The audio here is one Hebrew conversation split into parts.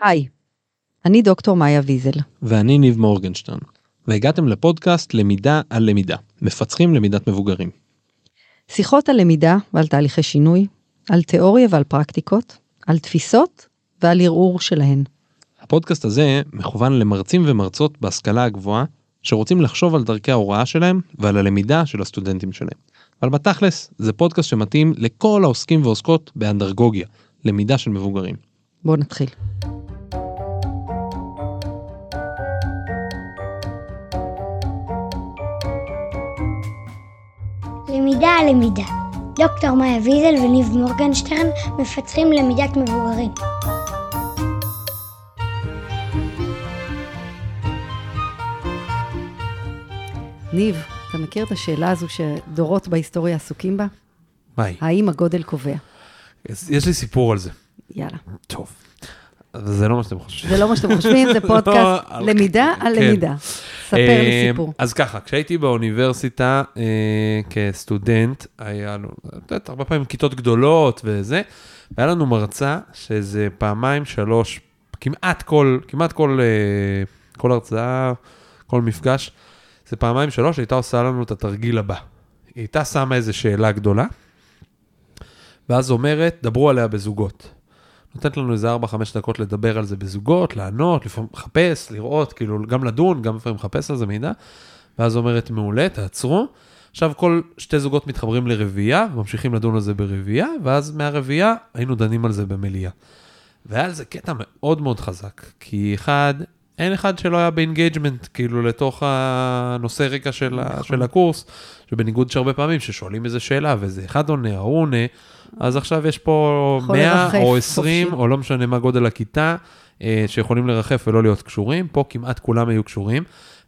היי, אני דוקטור מאיה ויזל. ואני ניב מורגנשטרן, והגעתם לפודקאסט למידה על למידה, מפצחים למידת מבוגרים. שיחות על למידה ועל תהליכי שינוי, על תיאוריה ועל פרקטיקות, על תפיסות ועל ערעור שלהן. הפודקאסט הזה מכוון למרצים ומרצות בהשכלה הגבוהה, שרוצים לחשוב על דרכי ההוראה שלהם ועל הלמידה של הסטודנטים שלהם. אבל בתכלס, זה פודקאסט שמתאים לכל העוסקים ועוסקות באנדרגוגיה, למידה של מבוגרים. בואו נתחיל. למידה על למידה. דוקטור מאיה ויזל וניב מורגנשטרן מפצחים למידת מבוגרים. ניב, אתה מכיר את השאלה הזו שדורות בהיסטוריה עסוקים בה? ביי. האם הגודל קובע? יש לי סיפור על זה. יאללה. טוב. זה לא מה שאתם חושבים. זה לא מה שאתם חושבים, זה פודקאסט על- למידה על כן. למידה. ספר לי אה, סיפור. אז ככה, כשהייתי באוניברסיטה אה, כסטודנט, היה לנו, את יודעת, הרבה פעמים כיתות גדולות וזה, והיה לנו מרצה שזה פעמיים, שלוש, כמעט כל, כמעט כל, אה, כל הרצאה, כל מפגש, זה פעמיים, שלוש, הייתה עושה לנו את התרגיל הבא. היא הייתה שמה איזו שאלה גדולה, ואז אומרת, דברו עליה בזוגות. נותנת לנו איזה 4-5 דקות לדבר על זה בזוגות, לענות, לפעמים לחפש, לראות, כאילו גם לדון, גם לפעמים לחפש על זה מידע. ואז אומרת, מעולה, תעצרו. עכשיו כל שתי זוגות מתחברים לרביעייה, ממשיכים לדון על זה ברביעייה, ואז מהרביעייה היינו דנים על זה במליאה. והיה על זה קטע מאוד מאוד חזק, כי אחד, אין אחד שלא היה ב engagement, כאילו לתוך הנושא רקע של, ה, של הקורס, שבניגוד שהרבה פעמים ששואלים איזה שאלה, ואיזה אחד עונה, ההוא עונה, אז עכשיו יש פה יכול 100 לרחף או 20, חופשי. או לא משנה מה גודל הכיתה, אה, שיכולים לרחף ולא להיות קשורים, פה כמעט כולם היו קשורים,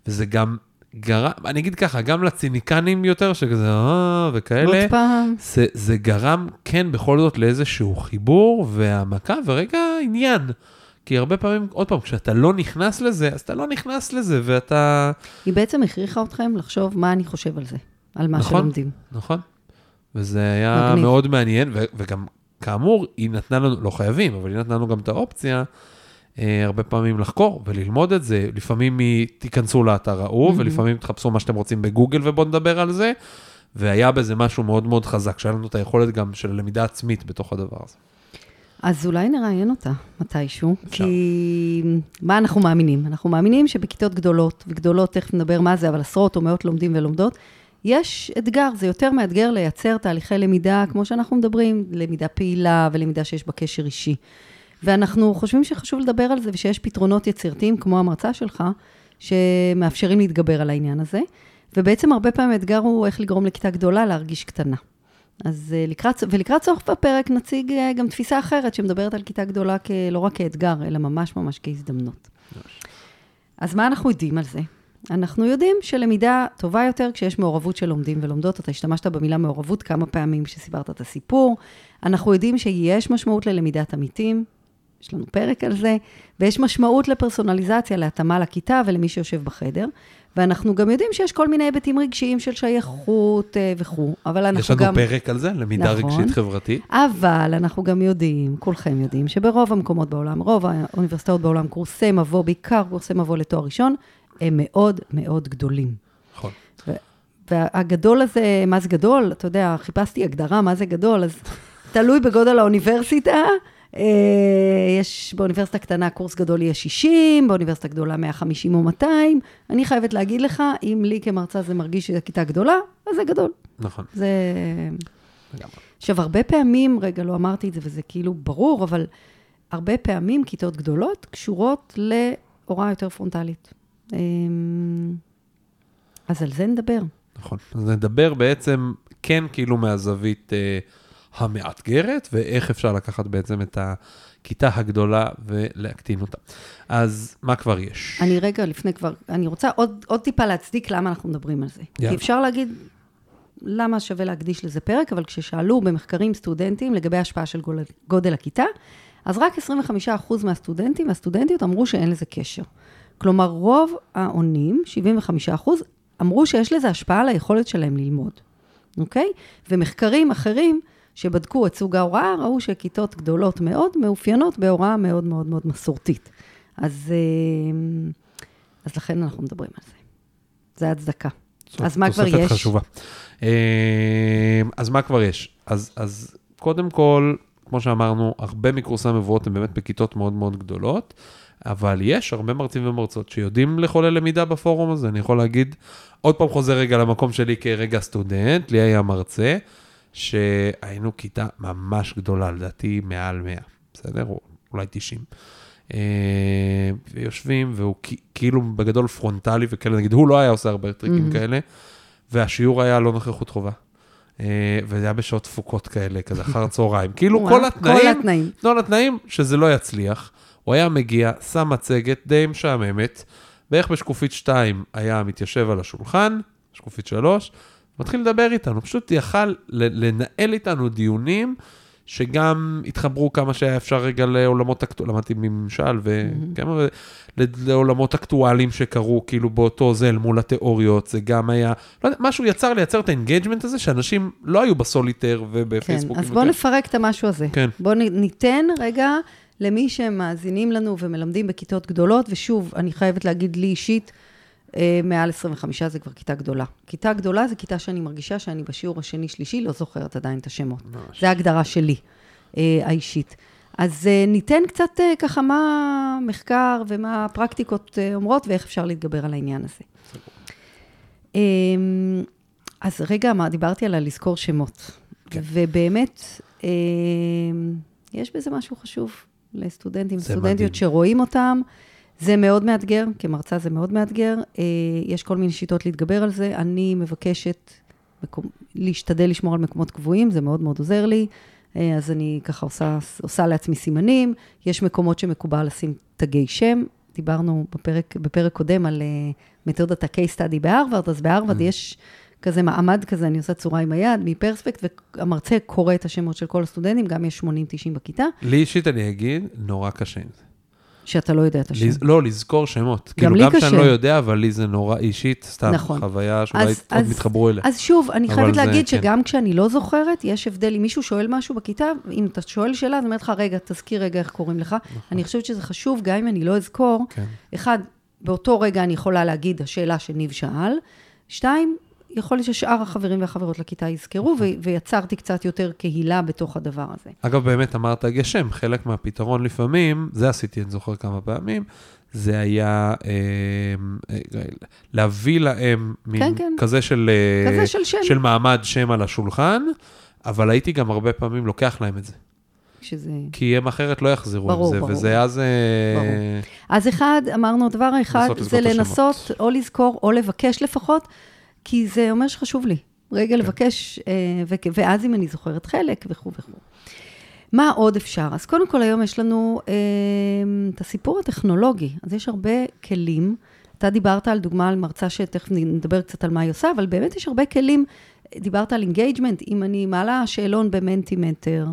וזה גם גרם, אני אגיד ככה, גם לציניקנים יותר, שכזה, אה, וכאלה, עוד פעם, זה, זה גרם, כן, בכל זאת לאיזשהו חיבור והעמקה ורגע עניין. כי הרבה פעמים, עוד פעם, כשאתה לא נכנס לזה, אז אתה לא נכנס לזה, ואתה... היא בעצם הכריחה אתכם לחשוב מה אני חושב על זה, על מה נכון. שלומדים. נכון? וזה היה מגניב. מאוד מעניין, ו- וגם, כאמור, היא נתנה לנו, לא חייבים, אבל היא נתנה לנו גם את האופציה, אה, הרבה פעמים לחקור וללמוד את זה. לפעמים היא, תיכנסו לאתר ההוא, מהמם. ולפעמים תחפשו מה שאתם רוצים בגוגל ובואו נדבר על זה. והיה בזה משהו מאוד מאוד חזק, שהיה לנו את היכולת גם של למידה עצמית בתוך הדבר הזה. אז אולי נראיין אותה מתישהו, אפשר. כי מה אנחנו מאמינים? אנחנו מאמינים שבכיתות גדולות, וגדולות, תכף נדבר מה זה, אבל עשרות או מאות לומדים ולומדות, יש אתגר, זה יותר מאתגר לייצר תהליכי למידה, כמו שאנחנו מדברים, למידה פעילה ולמידה שיש בה קשר אישי. ואנחנו חושבים שחשוב לדבר על זה, ושיש פתרונות יצירתיים, כמו המרצה שלך, שמאפשרים להתגבר על העניין הזה. ובעצם הרבה פעמים האתגר הוא איך לגרום לכיתה גדולה להרגיש קטנה. אז אה, לקראת, ולקראת סוף הפרק נציג אה, גם תפיסה אחרת שמדברת על כיתה גדולה כ, לא רק כאתגר, אלא ממש ממש כהזדמנות. אז מה אנחנו יודעים על זה? אנחנו יודעים שלמידה טובה יותר כשיש מעורבות של לומדים ולומדות. אתה השתמשת במילה מעורבות כמה פעמים כשסיפרת את הסיפור. אנחנו יודעים שיש משמעות ללמידת עמיתים, יש לנו פרק על זה, ויש משמעות לפרסונליזציה, להתאמה לכיתה ולמי שיושב בחדר. ואנחנו גם יודעים שיש כל מיני היבטים רגשיים של שייכות אה, וכו', אבל אנחנו יש לנו גם... פרק על זה, למידה נכון. רגשית חברתית. אבל אנחנו גם יודעים, כולכם יודעים, שברוב המקומות בעולם, רוב האוניברסיטאות בעולם, קורסי מבוא, בעיקר קורסי מבוא לתואר ראשון, הם מאוד מאוד גדולים. נכון. והגדול הזה, מה זה גדול? אתה יודע, חיפשתי הגדרה, מה זה גדול, אז תלוי בגודל האוניברסיטה. אה, יש באוניברסיטה קטנה קורס גדול יהיה 60, באוניברסיטה גדולה 150 או 200. אני חייבת להגיד לך, אם לי כמרצה זה מרגיש שזו כיתה גדולה, אז זה גדול. נכון. זה... עכשיו, הרבה פעמים, רגע, לא אמרתי את זה וזה כאילו ברור, אבל הרבה פעמים כיתות גדולות קשורות להוראה יותר פרונטלית. אמ, אז על זה נדבר. נכון. אז נדבר בעצם, כן, כאילו מהזווית אה, המאתגרת, ואיך אפשר לקחת בעצם את הכיתה הגדולה ולהקטין אותה. אז מה כבר יש? אני רגע לפני כבר, אני רוצה עוד, עוד טיפה להצדיק למה אנחנו מדברים על זה. יאללה. כי אפשר להגיד למה שווה להקדיש לזה פרק, אבל כששאלו במחקרים סטודנטים לגבי ההשפעה של גודל, גודל הכיתה, אז רק 25% מהסטודנטים והסטודנטיות אמרו שאין לזה קשר. כלומר, רוב העונים, 75%, אמרו שיש לזה השפעה על היכולת שלהם ללמוד, אוקיי? ומחקרים אחרים שבדקו את סוג ההוראה, ראו שכיתות גדולות מאוד מאופיינות בהוראה מאוד מאוד מאוד מסורתית. אז, אה, אז לכן אנחנו מדברים על זה. זה ההצדקה. אז מה כבר יש? תוספת חשובה. אה, אז מה כבר יש? אז, אז קודם כל, כמו שאמרנו, הרבה מקורסי המבואות הם באמת בכיתות מאוד מאוד גדולות, אבל יש הרבה מרצים ומרצות שיודעים לחולל למידה בפורום הזה. אני יכול להגיד, עוד פעם חוזר רגע למקום שלי כרגע סטודנט, לי היה מרצה, שהיינו כיתה ממש גדולה, לדעתי מעל 100, בסדר? או אולי 90. אה, ויושבים, והוא כאילו בגדול פרונטלי וכאלה, נגיד, הוא לא היה עושה הרבה טריקים mm-hmm. כאלה, והשיעור היה לא נוכחות חובה. אה, וזה היה בשעות תפוקות כאלה, כזה אחר הצהריים. כאילו כל התנאים, כל התנאים, כל התנאים שזה לא יצליח. הוא היה מגיע, שם מצגת די משעממת, בערך בשקופית 2 היה מתיישב על השולחן, שקופית 3, מתחיל לדבר איתנו, פשוט יכל לנהל איתנו דיונים. שגם התחברו כמה שהיה אפשר רגע לעולמות אקטואליים, למדתי ממשל, וכן, mm-hmm. לעולמות אקטואליים שקרו כאילו באותו זה אל מול התיאוריות, זה גם היה, לא יודע, משהו יצר לייצר את ה engagement הזה, שאנשים לא היו בסוליטר ובפייסבוק. כן, אז בואו נפרק את המשהו הזה. כן. בואו ניתן רגע למי שמאזינים לנו ומלמדים בכיתות גדולות, ושוב, אני חייבת להגיד לי אישית, מעל 25 זה כבר כיתה גדולה. כיתה גדולה זה כיתה שאני מרגישה שאני בשיעור השני-שלישי לא זוכרת עדיין את השמות. ממש. זה ההגדרה שלי, אה, האישית. אז אה, ניתן קצת ככה מה המחקר ומה הפרקטיקות אומרות ואיך אפשר להתגבר על העניין הזה. אז רגע, מה, דיברתי על הלזכור שמות. כן. ובאמת, אמ, יש בזה משהו חשוב לסטודנטים וסטודנטיות שרואים אותם. זה מאוד מאתגר, כמרצה זה מאוד מאתגר. אה, יש כל מיני שיטות להתגבר על זה. אני מבקשת מקום, להשתדל לשמור על מקומות קבועים, זה מאוד מאוד עוזר לי. אה, אז אני ככה עושה, עושה לעצמי סימנים. יש מקומות שמקובל לשים תגי שם. דיברנו בפרק, בפרק קודם על uh, מתודת ה-case study בהרווארד, אז בהרווארד mm. יש כזה מעמד כזה, אני עושה צורה עם היד, מפרספקט, והמרצה קורא את השמות של כל הסטודנטים, גם יש 80-90 בכיתה. לי אישית אני אגיד, נורא קשה עם זה. שאתה לא יודע את השם. לא, לזכור שמות. גם כאילו, לי גם קשה. שאני לא יודע, אבל לי זה נורא אישית, סתם נכון. חוויה שאולי עוד אז, מתחברו אליה. אז שוב, אני חייבת זה, להגיד כן. שגם כשאני לא זוכרת, יש הבדל, אם מישהו שואל משהו בכיתה, אם אתה שואל שאלה, אז אני אומרת לך, רגע, תזכיר רגע איך קוראים לך. אני חושבת שזה חשוב, גם אם אני לא אזכור. כן. אחד, באותו רגע אני יכולה להגיד, השאלה שניב שאל. שתיים, יכול להיות ששאר החברים והחברות לכיתה יזכרו, ו- ויצרתי קצת יותר קהילה בתוך הדבר הזה. אגב, באמת אמרת גשם, חלק מהפתרון לפעמים, זה עשיתי, אני זוכר כמה פעמים, זה היה אה, אה, להביא להם מין כן, כן. כזה של, אה, כזה של שם. של מעמד שם על השולחן, אבל הייתי גם הרבה פעמים לוקח להם את זה. שזה... כי הם אחרת לא יחזרו ברור, עם זה, ברור. וזה אז... אה, ברור. אז אחד, אמרנו, הדבר האחד זה לנסות השמות. או לזכור או לבקש לפחות, כי זה אומר שחשוב לי. רגע כן. לבקש, אה, ואז אם אני זוכרת חלק וכו' וכו'. מה עוד אפשר? אז קודם כל, היום יש לנו אה, את הסיפור הטכנולוגי. אז יש הרבה כלים. אתה דיברת על דוגמה על מרצה שתכף נדבר קצת על מה היא עושה, אבל באמת יש הרבה כלים. דיברת על engagement, אם אני מעלה שאלון במנטימטר,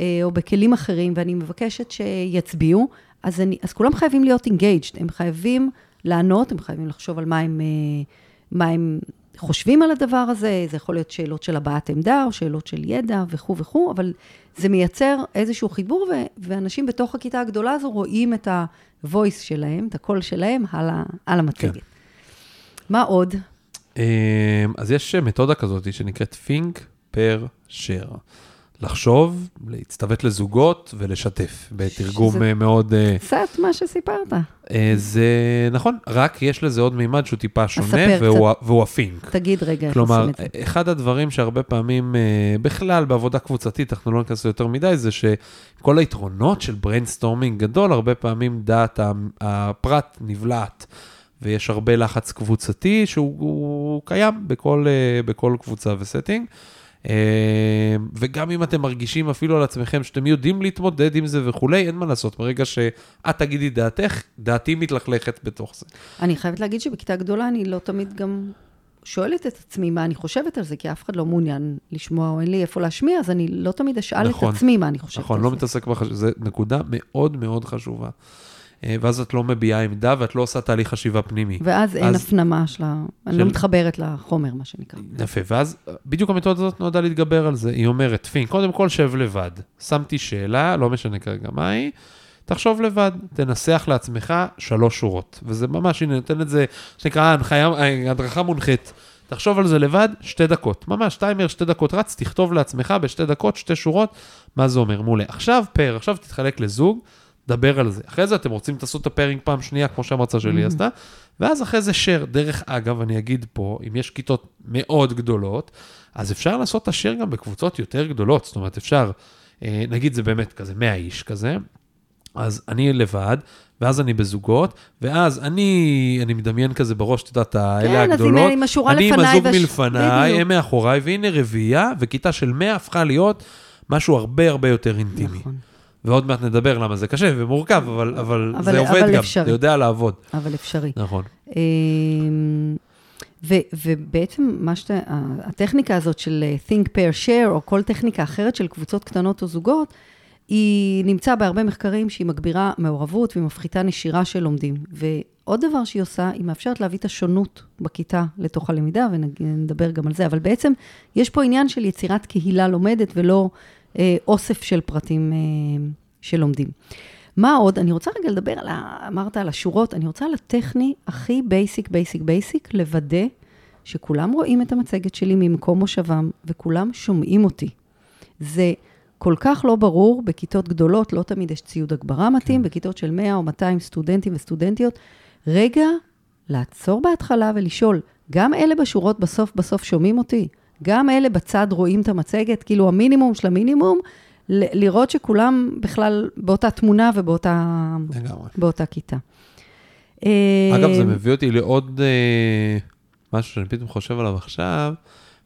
אה, או בכלים אחרים, ואני מבקשת שיצביעו, אז, אני, אז כולם חייבים להיות engaged, הם חייבים לענות, הם חייבים לחשוב על מה הם, אה, מה הם חושבים על הדבר הזה, זה יכול להיות שאלות של הבעת עמדה, או שאלות של ידע וכו' וכו', אבל זה מייצר איזשהו חיבור, ו- ואנשים בתוך הכיתה הגדולה הזו רואים את ה-voice שלהם, את הקול שלהם על, ה- על המצגת. כן. מה עוד? אה, אז יש מתודה כזאת שנקראת think per share. לחשוב, להצטוות לזוגות ולשתף, בתרגום שזה- אה, מאוד... אה, קצת מה שסיפרת. אה, זה נכון, רק יש לזה עוד מימד שהוא טיפה שונה, והוא, והוא הפינק. תגיד רגע איך כלומר, עושים את זה. אחד הדברים שהרבה פעמים, בכלל בעבודה קבוצתית, אנחנו לא ניכנס יותר מדי, זה שכל היתרונות של brainstorming גדול, הרבה פעמים דעת הפרט נבלעת, ויש הרבה לחץ קבוצתי שהוא הוא קיים בכל, בכל קבוצה וסטינג. אה, וגם אם אתם מרגישים אפילו על עצמכם שאתם יודעים להתמודד עם זה וכולי, אין מה לעשות, ברגע שאת תגידי דעתך, דעתי מתלכלכת בתוך זה. אני חייבת להגיד שבכיתה גדולה אני לא תמיד גם שואלת את עצמי מה אני חושבת על זה, כי אף אחד לא מעוניין לשמוע או אין לי איפה להשמיע, אז אני לא תמיד אשאל נכון. את עצמי מה אני חושבת נכון, על לא זה. מתעסק בחשוב, זו נקודה מאוד מאוד חשובה. אה, ואז את לא מביעה עמדה ואת לא עושה תהליך חשיבה פנימי. ואז אין אז- הפנמה של ה... אני לא מתחברת לחומר, מה שנקרא. יפה, ואז בדיוק המתודה הזאת נועדה להתגבר על זה. היא אומרת, פין, קודם כל שב לבד. שמתי שאלה, לא משנה כרגע מה היא, תחשוב לבד, תנסח לעצמך שלוש שורות. וזה ממש, הנה, נותן את זה, שנקרא הנחיה, הדרכה מונחית. תחשוב על זה לבד, שתי דקות. ממש, טיימר, שתי דקות רץ, תכתוב לעצמך בשתי דקות, שתי שורות, מה זה אומר. מעולה. עכשיו פר, עכשיו תתחלק לזוג, דבר על זה. אחרי זה אתם רוצים, תעשו את הפארינג פעם שנייה, כמו שהמרצה שלי עשתה, ואז אחרי זה share. דרך אגב, אני אגיד פה, אם יש כיתות מאוד גדולות, אז אפשר לעשות את השare גם בקבוצות יותר גדולות. זאת אומרת, אפשר, אה, נגיד זה באמת כזה 100 איש כזה, אז אני לבד, ואז אני בזוגות, ואז אני, אני מדמיין כזה בראש, את יודעת, האלה כן, אז עם- הגדולות. עם השורה אני עם לפניי הזוג והש- מלפניי, בדיוק. הם מאחוריי, והנה רביעייה, וכיתה של 100 הפכה להיות משהו הרבה הרבה יותר אינטימי. נכון. ועוד מעט נדבר למה זה קשה ומורכב, אבל, אבל, אבל- זה עובד אבל גם, אפשרי. זה יודע לעבוד. אבל אפשרי. נכון. אמ, ו, ובעצם מה שאתה, הטכניקה הזאת של אה, think pair share, או כל טכניקה אחרת של קבוצות קטנות או זוגות, היא נמצא בהרבה מחקרים שהיא מגבירה מעורבות והיא מפחיתה נשירה של לומדים. ועוד דבר שהיא עושה, היא מאפשרת להביא את השונות בכיתה לתוך הלמידה, ונדבר גם על זה, אבל בעצם יש פה עניין של יצירת קהילה לומדת ולא אוסף של פרטים אה, שלומדים. מה עוד? אני רוצה רגע לדבר על, ה, אמרת על השורות, אני רוצה על הטכני הכי basic, basic, basic, לוודא שכולם רואים את המצגת שלי ממקום מושבם וכולם שומעים אותי. זה כל כך לא ברור, בכיתות גדולות לא תמיד יש ציוד הגברה מתאים, כן. בכיתות של 100 או 200 סטודנטים וסטודנטיות. רגע, לעצור בהתחלה ולשאול, גם אלה בשורות בסוף בסוף שומעים אותי? גם אלה בצד רואים את המצגת? כאילו המינימום של המינימום, ל- לראות שכולם בכלל באותה תמונה ובאותה. באותה כיתה. אגב, אה, זה מביא אותי לעוד אה, משהו שאני פתאום חושב עליו עכשיו,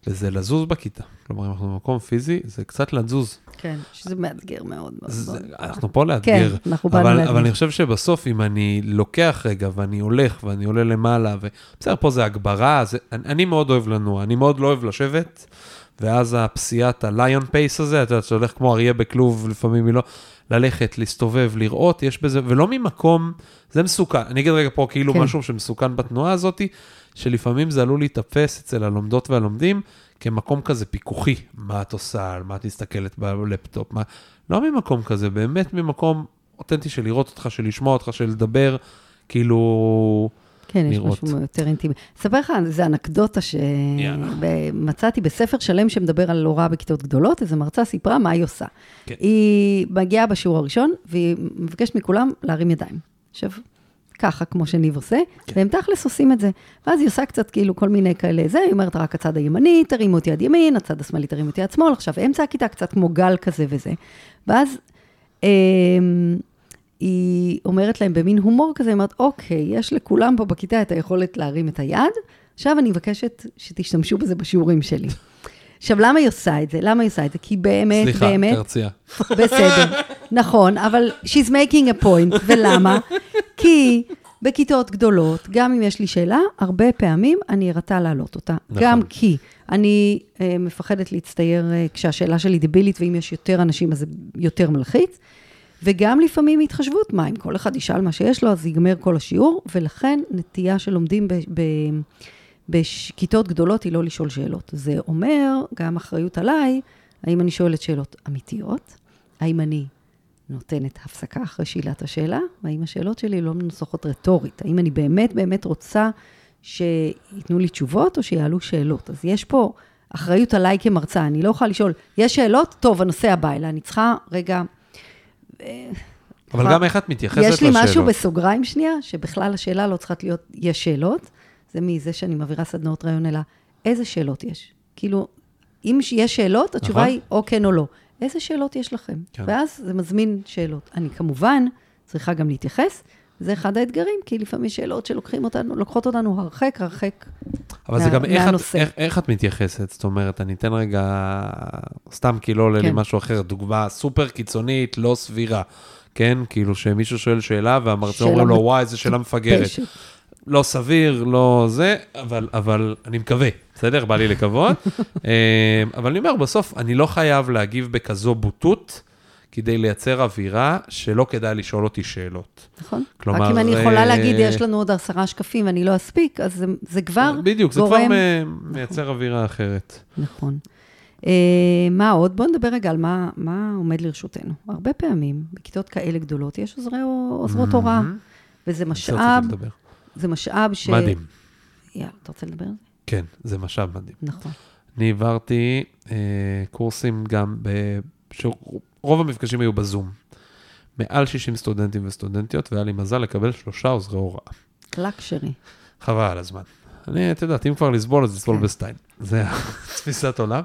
וזה לזוז בכיתה. כלומר, אם אנחנו במקום פיזי, זה קצת לזוז. כן, שזה מאתגר מאוד. זה-. אנחנו פה לאתגר. כן, אנחנו באנו לאתגר. אבל אני חושב שבסוף, אם אני לוקח רגע ואני הולך ואני עולה למעלה, ובסדר, פה זה הגברה, זה, אני, אני מאוד אוהב לנוע, אני מאוד לא אוהב לשבת, ואז הפסיעת ה-lion pace הזה, אתה יודע, שאתה הולך כמו אריה בכלוב, לפעמים היא לא, ללכת, להסתובב, לראות, יש בזה, ולא ממקום, זה מסוכן. אני אגיד רגע פה כאילו כן. משהו שמסוכן בתנועה הזאת, שלפעמים זה עלול להיתפס אצל הלומדות והלומדים כמקום כזה פיקוחי, מה את עושה, על מה את מסתכלת בלפטופ, מה... לא ממקום כזה, באמת ממקום אותנטי של לראות אותך, של לשמוע אותך, של לדבר, כאילו... כן, יש לראות. משהו יותר אינטימי. אספר לך, זו אנקדוטה. שמצאתי בספר שלם שמדבר על הוראה בכיתות גדולות, איזו מרצה סיפרה מה היא עושה. כן. היא מגיעה בשיעור הראשון, והיא מבקשת מכולם להרים ידיים. עכשיו, ככה, כמו שניב עושה, כן. והם תכלס עושים את זה. ואז היא עושה קצת כאילו כל מיני כאלה, זה, היא אומרת, רק הצד הימני, תרימו אותי יד ימין, הצד השמאלי תרימו אותי יד שמאל, עכשיו אמצע הכיתה, קצת כמו גל כזה וזה. ואז אמ, היא אומרת להם במין הומור כזה, היא אומרת, אוקיי, יש לכולם פה בכיתה את היכולת להרים את היד, עכשיו אני מבקשת שתשתמשו בזה בשיעורים שלי. עכשיו, למה היא עושה את זה? למה היא עושה את זה? כי באמת, סליחה, באמת, תרציע. בסדר, נכון, אבל she's making a point, ולמה? כי בכיתות גדולות, גם אם יש לי שאלה, הרבה פעמים אני ארתה להעלות אותה. נכון. גם כי אני אה, מפחדת להצטייר אה, כשהשאלה שלי דבילית, ואם יש יותר אנשים אז זה יותר מלחיץ. וגם לפעמים התחשבות, מה, אם כל אחד ישאל מה שיש לו, אז ייגמר כל השיעור, ולכן נטייה שלומדים בכיתות גדולות היא לא לשאול שאלות. זה אומר גם אחריות עליי, האם אני שואלת שאלות אמיתיות, האם אני נותנת הפסקה אחרי שאלת השאלה, והאם השאלות שלי לא מנוסחות רטורית, האם אני באמת באמת רוצה שייתנו לי תשובות או שיעלו שאלות. אז יש פה אחריות עליי כמרצה, אני לא יכולה לשאול, יש שאלות? טוב, הנושא הבא, אלא אני צריכה רגע... אבל גם איך את מתייחסת לשאלות. יש לי משהו בסוגריים שנייה, שבכלל השאלה לא צריכה להיות, יש שאלות, זה מזה שאני מעבירה סדנאות רעיון, אלא איזה שאלות יש. כאילו, אם יש שאלות, התשובה נכון. היא או כן או לא. איזה שאלות יש לכם? כן. ואז זה מזמין שאלות. אני כמובן צריכה גם להתייחס, זה אחד האתגרים, כי לפעמים שאלות שלוקחים אותנו, לוקחות אותנו הרחק, הרחק. אבל זה מה- גם איך את, מהנושא. איך, איך את מתייחסת, זאת אומרת, אני אתן רגע, סתם כי לא עולה לי כן. משהו אחר, דוגמה סופר קיצונית, לא סבירה, כן? כאילו שמישהו שואל שאלה והמרצה אומר לו, וואי, איזה שאלה מפגרת. פשט. לא סביר, לא זה, אבל, אבל אני מקווה, בסדר? בא לי לקוות. אה, אבל אני אומר, בסוף, אני לא חייב להגיב בכזו בוטות, כדי לייצר אווירה שלא כדאי לשאול אותי שאלות. נכון. כלומר, רק אם אני יכולה אה, להגיד, יש לנו עוד עשרה שקפים ואני לא אספיק, אז זה, זה כבר בדיוק, זה גורם... כבר מ- מייצר אווירה אחרת. נכון. אה, מה עוד? בואו נדבר רגע על מה, מה עומד לרשותנו. הרבה פעמים, בכיתות כאלה גדולות, יש עוזרי, עוזרות הוראה. וזה משאב. זה משאב ש... מדהים. יאללה, אתה רוצה לדבר על זה? כן, זה משאב מדהים. נכון. אני העברתי אה, קורסים גם, ב... שרוב המפגשים היו בזום. מעל 60 סטודנטים וסטודנטיות, והיה לי מזל לקבל שלושה עוזרי הוראה. קלקשרי. חבל על הזמן. אני, את יודעת, אם כבר לסבול, אז לסבול כן. בסטייל. זה תפיסת עולם,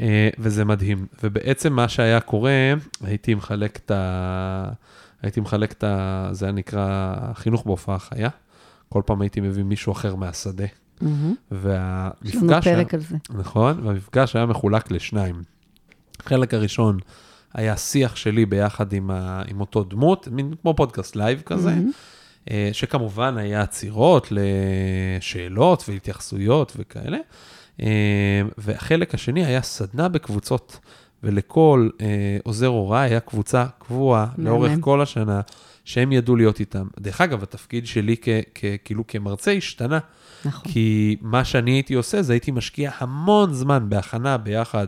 אה, וזה מדהים. ובעצם מה שהיה קורה, הייתי מחלק את ה... הייתי מחלק את ה... זה היה נקרא חינוך בהופעה חיה. כל פעם הייתי מביא מישהו אחר מהשדה. מהמם. יש לנו והמפגש... היה- פרק על זה. נכון, והמפגש היה מחולק לשניים. החלק הראשון היה שיח שלי ביחד עם, ה, עם אותו דמות, מין כמו פודקאסט live כזה. אה, שכמובן היה עצירות לשאלות והתייחסויות וכאלה. אה, והחלק השני היה סדנה בקבוצות, ולכל אה, עוזר הוראה היה קבוצה קבועה מהמם. לאורך כל השנה, שהם ידעו להיות איתם. דרך אגב, התפקיד שלי כ, כ, כאילו כמרצה השתנה. נכון. כי מה שאני הייתי עושה זה הייתי משקיע המון זמן בהכנה ביחד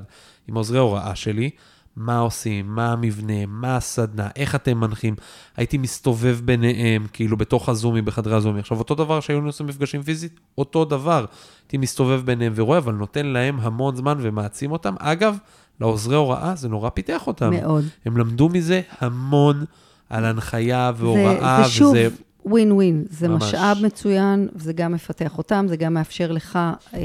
עם עוזרי הוראה שלי, מה עושים, מה המבנה, מה הסדנה, איך אתם מנחים. הייתי מסתובב ביניהם, כאילו בתוך הזומים, בחדרי הזומים. עכשיו, אותו דבר שהיו עושים מפגשים פיזית, אותו דבר. הייתי מסתובב ביניהם ורואה, אבל נותן להם המון זמן ומעצים אותם. אגב, לעוזרי הוראה זה נורא פיתח אותם. מאוד. הם למדו מזה המון על הנחיה והוראה, זה, זה שוב וזה... ווין ווין, זה ממש. משאב מצוין, זה גם מפתח אותם, זה גם מאפשר לך אה,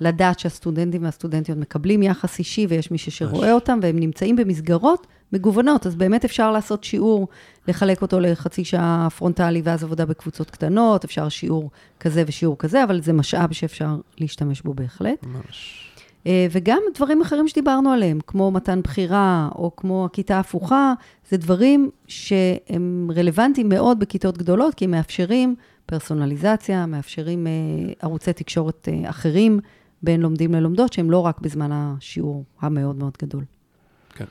לדעת שהסטודנטים והסטודנטיות מקבלים יחס אישי, ויש מישהו שרואה אותם, והם נמצאים במסגרות מגוונות, אז באמת אפשר לעשות שיעור, לחלק אותו לחצי שעה פרונטלי, ואז עבודה בקבוצות קטנות, אפשר שיעור כזה ושיעור כזה, אבל זה משאב שאפשר להשתמש בו בהחלט. ממש. אה, וגם דברים אחרים שדיברנו עליהם, כמו מתן בחירה, או כמו הכיתה ההפוכה, זה דברים שהם רלוונטיים מאוד בכיתות גדולות, כי הם מאפשרים פרסונליזציה, מאפשרים אה, ערוצי תקשורת אה, אחרים בין לומדים ללומדות, שהם לא רק בזמן השיעור המאוד מאוד גדול. כן.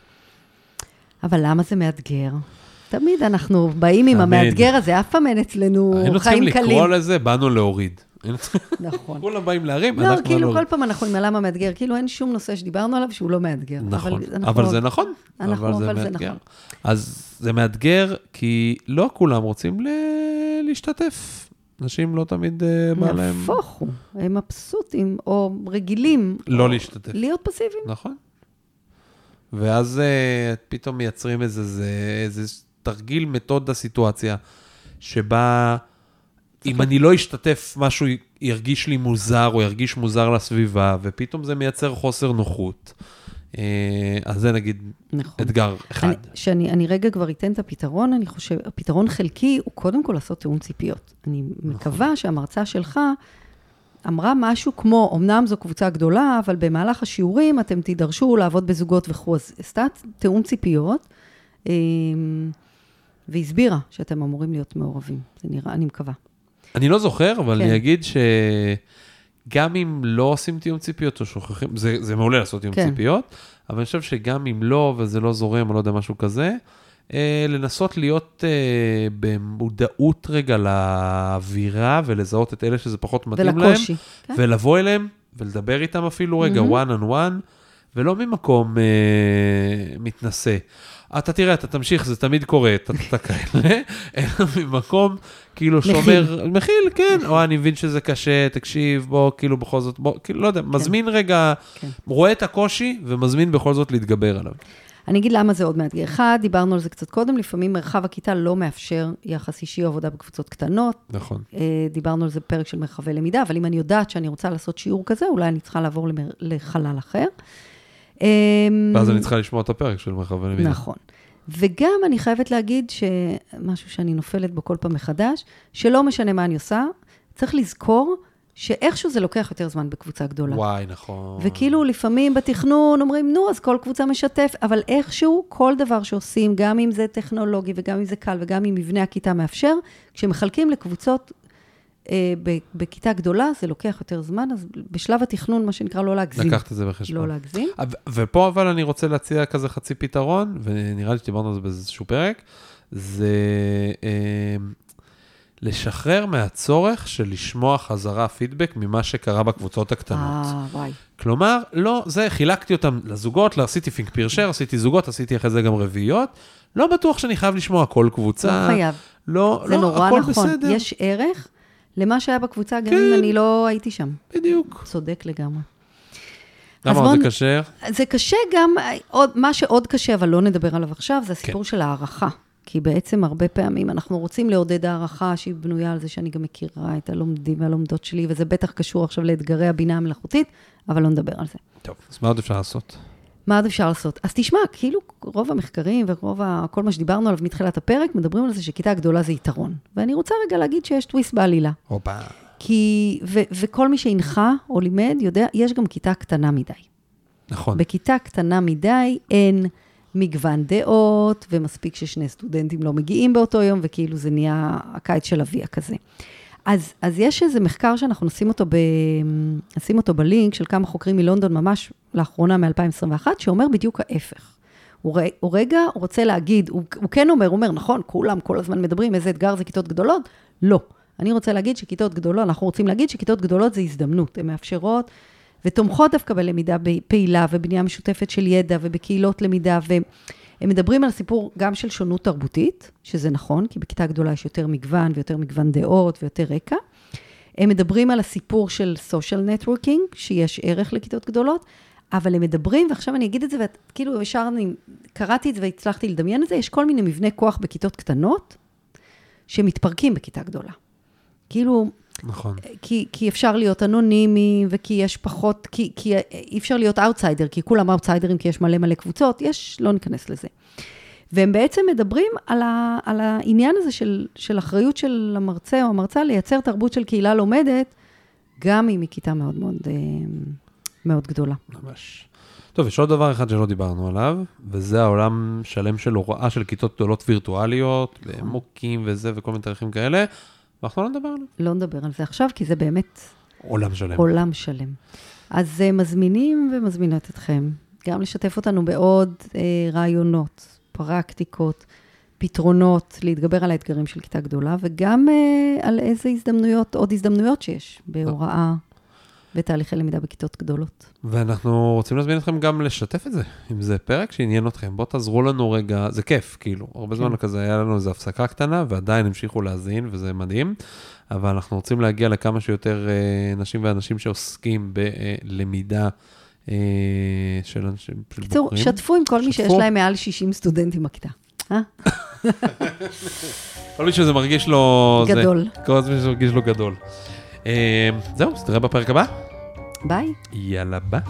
אבל למה זה מאתגר? תמיד אנחנו באים עם תמיד. המאתגר הזה, אף פעם אין אצלנו היינו צריכים חיים קלים. לקרוא לזה, באנו להוריד. נכון. כולם באים להרים, לא, אנחנו כאילו באנו כל פעם אנחנו עם הלמה מאתגר, כאילו אין שום נושא שדיברנו עליו שהוא לא מאתגר. נכון, אבל זה נכון. אנחנו- אבל זה מאתגר. נכון. אז זה מאתגר, כי לא כולם רוצים ל- להשתתף. אנשים לא תמיד אה, בא להם נהפוך הוא, הם מבסוטים, או רגילים. לא או להשתתף. להיות פסיביים. נכון. ואז אה, פתאום מייצרים איזה, זה, איזה תרגיל מתודה סיטואציה, שבה אם אני לא אשתתף, משהו ירגיש לי מוזר, או ירגיש מוזר לסביבה, ופתאום זה מייצר חוסר נוחות. אה, אז זה נגיד נכון. אתגר אחד. אני- שאני אני רגע כבר אתן את הפתרון, אני חושב, הפתרון חלקי הוא קודם כל לעשות תיאום ציפיות. אני נכון. מקווה שהמרצה שלך אמרה משהו כמו, אמנם זו קבוצה גדולה, אבל במהלך השיעורים אתם תידרשו לעבוד בזוגות וכו', אז עשתה תיאום ציפיות, אה, והסבירה שאתם אמורים להיות מעורבים. זה נראה, אני מקווה. אני לא זוכר, אבל כן. אני אגיד שגם אם לא עושים תיאום ציפיות או שוכחים, זה, זה מעולה לעשות תיאום כן. ציפיות, אבל אני חושב שגם אם לא, וזה לא זורם, או לא יודע, משהו כזה, אה, לנסות להיות אה, במודעות רגע לאווירה, ולזהות את אלה שזה פחות מתאים להם, ולקושי. כן? ולבוא אליהם, ולדבר איתם אפילו רגע, מהמם. one on one, ולא ממקום אה, מתנשא. אתה תראה, אתה תמשיך, זה תמיד קורה, אתה אתה כאלה, אלא ממקום כאילו מכיל. שאומר, מכיל, כן, או אני מבין שזה קשה, תקשיב, בוא, כאילו בכל זאת, בוא, כאילו, לא יודע, מזמין רגע, כן. רואה את הקושי ומזמין בכל זאת להתגבר עליו. אני אגיד למה זה עוד מאתגר. אחד, דיברנו על זה קצת קודם, לפעמים מרחב הכיתה לא מאפשר יחס אישי או עבודה בקבוצות קטנות. נכון. אה, דיברנו על זה בפרק של מרחבי למידה, אבל אם אני יודעת שאני רוצה לעשות שיעור כזה, אולי אני צריכה לעבור למר... לחלל אחר. אה, ואז אני צריכה לשמוע את הפרק של מרחב הלמידה. נכון. וגם אני חייבת להגיד שמשהו שאני נופלת בו כל פעם מחדש, שלא משנה מה אני עושה, צריך לזכור שאיכשהו זה לוקח יותר זמן בקבוצה גדולה. וואי, נכון. וכאילו לפעמים בתכנון אומרים, נו, אז כל קבוצה משתף, אבל איכשהו כל דבר שעושים, גם אם זה טכנולוגי וגם אם זה קל וגם אם מבנה הכיתה מאפשר, כשמחלקים לקבוצות בכיתה גדולה זה לוקח יותר זמן, אז בשלב התכנון, מה שנקרא, לא להגזים. לקחת את זה בחשבון. לא להגזים. ופה אבל אני רוצה להציע כזה חצי פתרון, ונראה לי שדיברנו על זה באיזשהו פרק, זה אה, לשחרר מהצורך של לשמוע חזרה פידבק ממה שקרה בקבוצות הקטנות. אה, וואי. כלומר, לא, זה, חילקתי אותם לזוגות, לא עשיתי פינק פירשר, עשיתי זוגות, עשיתי אחרי זה גם רביעיות. לא בטוח שאני חייב לשמוע כל קבוצה. לא חייב. לא, זה לא, נורא הכל נכון. בסדר. יש ערך למה שהיה בקבוצה, גם כן. אם אני לא הייתי שם. בדיוק. צודק לגמרי. למה עוד זה כשר? זה קשה גם, עוד, מה שעוד קשה, אבל לא נדבר עליו עכשיו, זה הסיפור כן. של הערכה. כי בעצם הרבה פעמים אנחנו רוצים לעודד הערכה שהיא בנויה על זה שאני גם מכירה את הלומדים והלומדות שלי, וזה בטח קשור עכשיו לאתגרי הבינה המלאכותית, אבל לא נדבר על זה. טוב, אז מה עוד אפשר לעשות? מה עוד אפשר לעשות? אז תשמע, כאילו רוב המחקרים ורוב ה... כל מה שדיברנו עליו מתחילת הפרק, מדברים על זה שכיתה גדולה זה יתרון. ואני רוצה רגע להגיד שיש טוויסט בעלילה. הופה. כי, ו, וכל מי שהנחה או לימד יודע, יש גם כיתה קטנה מדי. נכון. בכיתה קטנה מדי אין מגוון דעות, ומספיק ששני סטודנטים לא מגיעים באותו יום, וכאילו זה נהיה הקיץ של אביה כזה. אז, אז יש איזה מחקר שאנחנו נשים אותו, ב, נשים אותו בלינק של כמה חוקרים מלונדון, ממש לאחרונה מ-2021, שאומר בדיוק ההפך. הוא, ר- הוא רגע רוצה להגיד, הוא, הוא כן אומר, הוא אומר, נכון, כולם כל הזמן מדברים, איזה אתגר זה כיתות גדולות? לא. אני רוצה להגיד שכיתות גדולות, אנחנו רוצים להגיד שכיתות גדולות זה הזדמנות, הן מאפשרות ותומכות דווקא בלמידה פעילה ובבנייה משותפת של ידע ובקהילות למידה, והם מדברים על סיפור גם של שונות תרבותית, שזה נכון, כי בכיתה גדולה יש יותר מגוון ויותר מגוון דעות ויותר רקע. הם מדברים על הסיפור של social networking, שיש ערך לכיתות גדולות, אבל הם מדברים, ועכשיו אני אגיד את זה, וכאילו ישר אני קראתי את זה והצלחתי לדמיין את זה, יש כל מיני מבני כוח בכיתות קטנות, שמתפרקים בכיתה גדולה. כאילו, נכון. כי, כי אפשר להיות אנונימי, וכי יש פחות, כי, כי אי אפשר להיות אאוטסיידר, כי כולם outsiderים, כי יש מלא מלא קבוצות, יש, לא ניכנס לזה. והם בעצם מדברים על, ה, על העניין הזה של, של אחריות של המרצה או המרצה לייצר תרבות של קהילה לומדת, גם אם היא כיתה מאוד מאוד, אה, מאוד גדולה. ממש. טוב, יש עוד דבר אחד שלא דיברנו עליו, וזה העולם שלם של הוראה של כיתות גדולות וירטואליות, מוקים וזה וכל מיני תאריכים כאלה, ואנחנו לא נדבר עליו. לא נדבר על זה עכשיו, כי זה באמת עולם שלם. עולם שלם. אז אה, מזמינים ומזמינות אתכם גם לשתף אותנו בעוד אה, רעיונות, פרקטיקות, פתרונות, להתגבר על האתגרים של כיתה גדולה, וגם אה, על איזה הזדמנויות, עוד הזדמנויות שיש בהוראה בתהליכי למידה בכיתות גדולות. ואנחנו רוצים להזמין אתכם גם לשתף את זה, אם זה פרק שעניין אתכם. בואו תעזרו לנו רגע, זה כיף, כאילו. הרבה זמן כזה היה לנו איזו הפסקה קטנה, ועדיין המשיכו להאזין, וזה מדהים. אבל אנחנו רוצים להגיע לכמה שיותר אה, נשים ואנשים שעוסקים בלמידה אה, של אנשים, של בקיצור, בוגרים. שתפו עם כל מי שיש שתפו. להם מעל 60 סטודנטים בכיתה. אה? כל מי שזה מרגיש לו... זה- גדול. כל מי שזה מרגיש לו גדול. אה, זהו, אז נראה בפרק הבא. ביי. יאללה ביי.